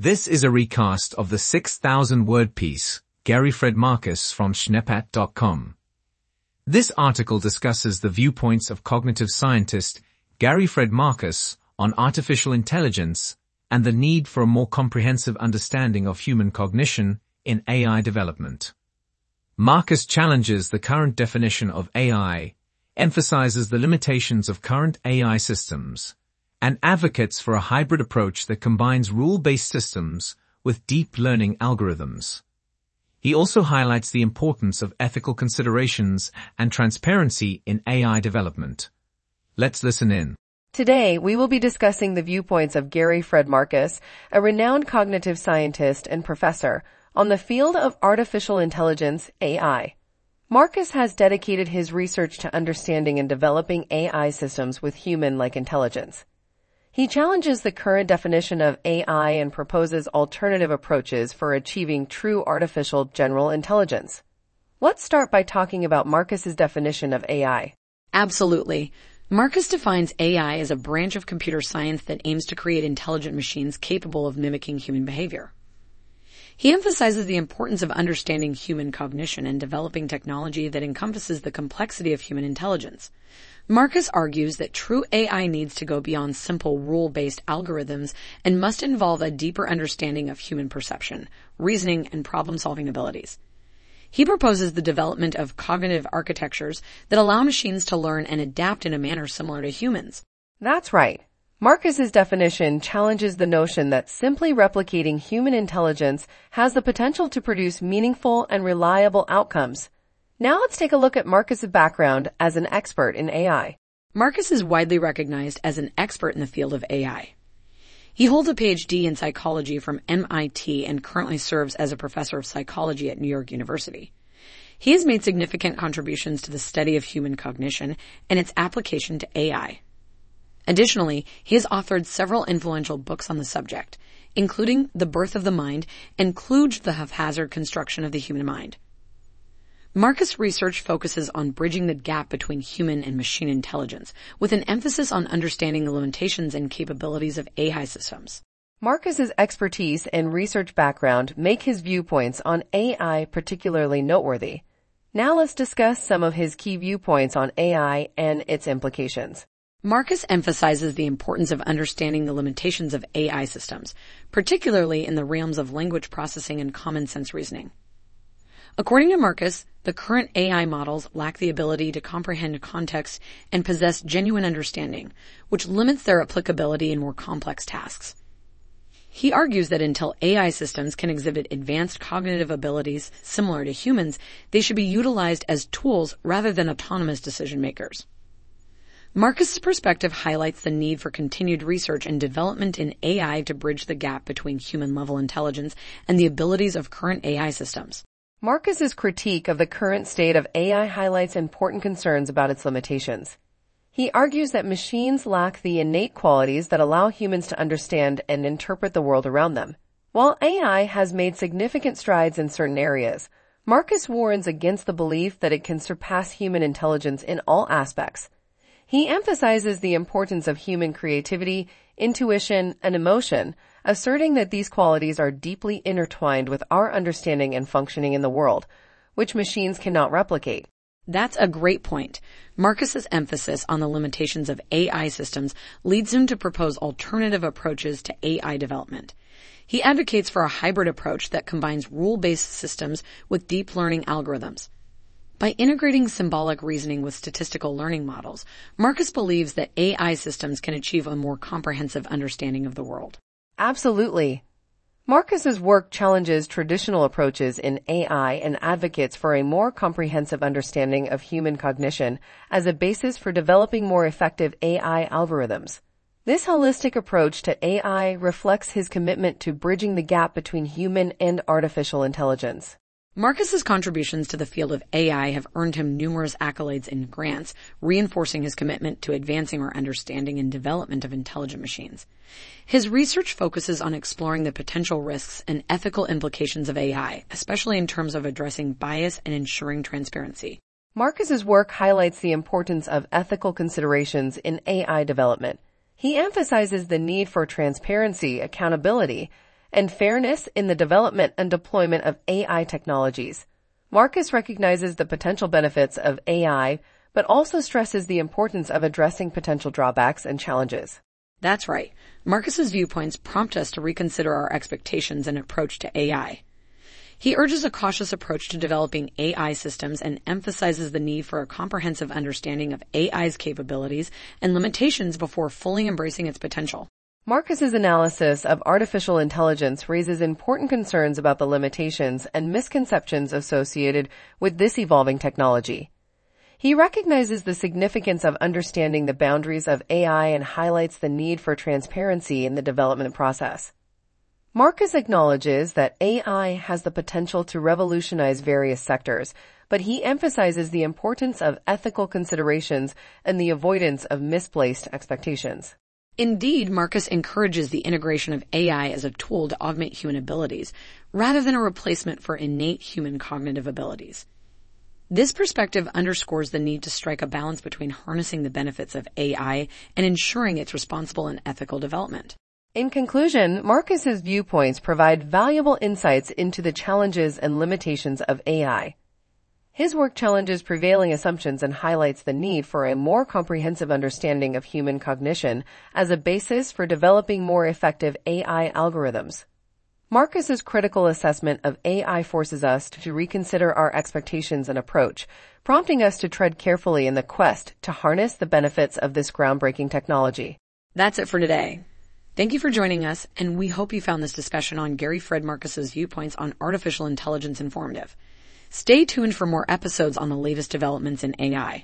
This is a recast of the 6,000 word piece, Gary Fred Marcus from Schneppat.com. This article discusses the viewpoints of cognitive scientist Gary Fred Marcus on artificial intelligence and the need for a more comprehensive understanding of human cognition in AI development. Marcus challenges the current definition of AI, emphasizes the limitations of current AI systems, and advocates for a hybrid approach that combines rule-based systems with deep learning algorithms. He also highlights the importance of ethical considerations and transparency in AI development. Let's listen in. Today, we will be discussing the viewpoints of Gary Fred Marcus, a renowned cognitive scientist and professor, on the field of artificial intelligence, AI. Marcus has dedicated his research to understanding and developing AI systems with human-like intelligence. He challenges the current definition of AI and proposes alternative approaches for achieving true artificial general intelligence. Let's start by talking about Marcus's definition of AI. Absolutely. Marcus defines AI as a branch of computer science that aims to create intelligent machines capable of mimicking human behavior. He emphasizes the importance of understanding human cognition and developing technology that encompasses the complexity of human intelligence. Marcus argues that true AI needs to go beyond simple rule-based algorithms and must involve a deeper understanding of human perception, reasoning, and problem-solving abilities. He proposes the development of cognitive architectures that allow machines to learn and adapt in a manner similar to humans. That's right. Marcus's definition challenges the notion that simply replicating human intelligence has the potential to produce meaningful and reliable outcomes. Now let's take a look at Marcus's background as an expert in AI. Marcus is widely recognized as an expert in the field of AI. He holds a PhD in psychology from MIT and currently serves as a professor of psychology at New York University. He has made significant contributions to the study of human cognition and its application to AI. Additionally, he has authored several influential books on the subject, including The Birth of the Mind and Kluge the Haphazard Construction of the Human Mind. Marcus research focuses on bridging the gap between human and machine intelligence, with an emphasis on understanding the limitations and capabilities of AI systems. Marcus's expertise and research background make his viewpoints on AI particularly noteworthy. Now let's discuss some of his key viewpoints on AI and its implications. Marcus emphasizes the importance of understanding the limitations of AI systems, particularly in the realms of language processing and common sense reasoning. According to Marcus, the current AI models lack the ability to comprehend context and possess genuine understanding, which limits their applicability in more complex tasks. He argues that until AI systems can exhibit advanced cognitive abilities similar to humans, they should be utilized as tools rather than autonomous decision makers. Marcus's perspective highlights the need for continued research and development in AI to bridge the gap between human level intelligence and the abilities of current AI systems. Marcus's critique of the current state of AI highlights important concerns about its limitations. He argues that machines lack the innate qualities that allow humans to understand and interpret the world around them. While AI has made significant strides in certain areas, Marcus warns against the belief that it can surpass human intelligence in all aspects, he emphasizes the importance of human creativity, intuition, and emotion, asserting that these qualities are deeply intertwined with our understanding and functioning in the world, which machines cannot replicate. That's a great point. Marcus's emphasis on the limitations of AI systems leads him to propose alternative approaches to AI development. He advocates for a hybrid approach that combines rule-based systems with deep learning algorithms. By integrating symbolic reasoning with statistical learning models, Marcus believes that AI systems can achieve a more comprehensive understanding of the world. Absolutely. Marcus's work challenges traditional approaches in AI and advocates for a more comprehensive understanding of human cognition as a basis for developing more effective AI algorithms. This holistic approach to AI reflects his commitment to bridging the gap between human and artificial intelligence. Marcus's contributions to the field of AI have earned him numerous accolades and grants, reinforcing his commitment to advancing our understanding and development of intelligent machines. His research focuses on exploring the potential risks and ethical implications of AI, especially in terms of addressing bias and ensuring transparency. Marcus's work highlights the importance of ethical considerations in AI development. He emphasizes the need for transparency, accountability, and fairness in the development and deployment of AI technologies. Marcus recognizes the potential benefits of AI, but also stresses the importance of addressing potential drawbacks and challenges. That's right. Marcus's viewpoints prompt us to reconsider our expectations and approach to AI. He urges a cautious approach to developing AI systems and emphasizes the need for a comprehensive understanding of AI's capabilities and limitations before fully embracing its potential. Marcus's analysis of artificial intelligence raises important concerns about the limitations and misconceptions associated with this evolving technology. He recognizes the significance of understanding the boundaries of AI and highlights the need for transparency in the development process. Marcus acknowledges that AI has the potential to revolutionize various sectors, but he emphasizes the importance of ethical considerations and the avoidance of misplaced expectations. Indeed, Marcus encourages the integration of AI as a tool to augment human abilities, rather than a replacement for innate human cognitive abilities. This perspective underscores the need to strike a balance between harnessing the benefits of AI and ensuring its responsible and ethical development. In conclusion, Marcus's viewpoints provide valuable insights into the challenges and limitations of AI. His work challenges prevailing assumptions and highlights the need for a more comprehensive understanding of human cognition as a basis for developing more effective AI algorithms. Marcus's critical assessment of AI forces us to reconsider our expectations and approach, prompting us to tread carefully in the quest to harness the benefits of this groundbreaking technology. That's it for today. Thank you for joining us, and we hope you found this discussion on Gary Fred Marcus's viewpoints on artificial intelligence informative. Stay tuned for more episodes on the latest developments in AI.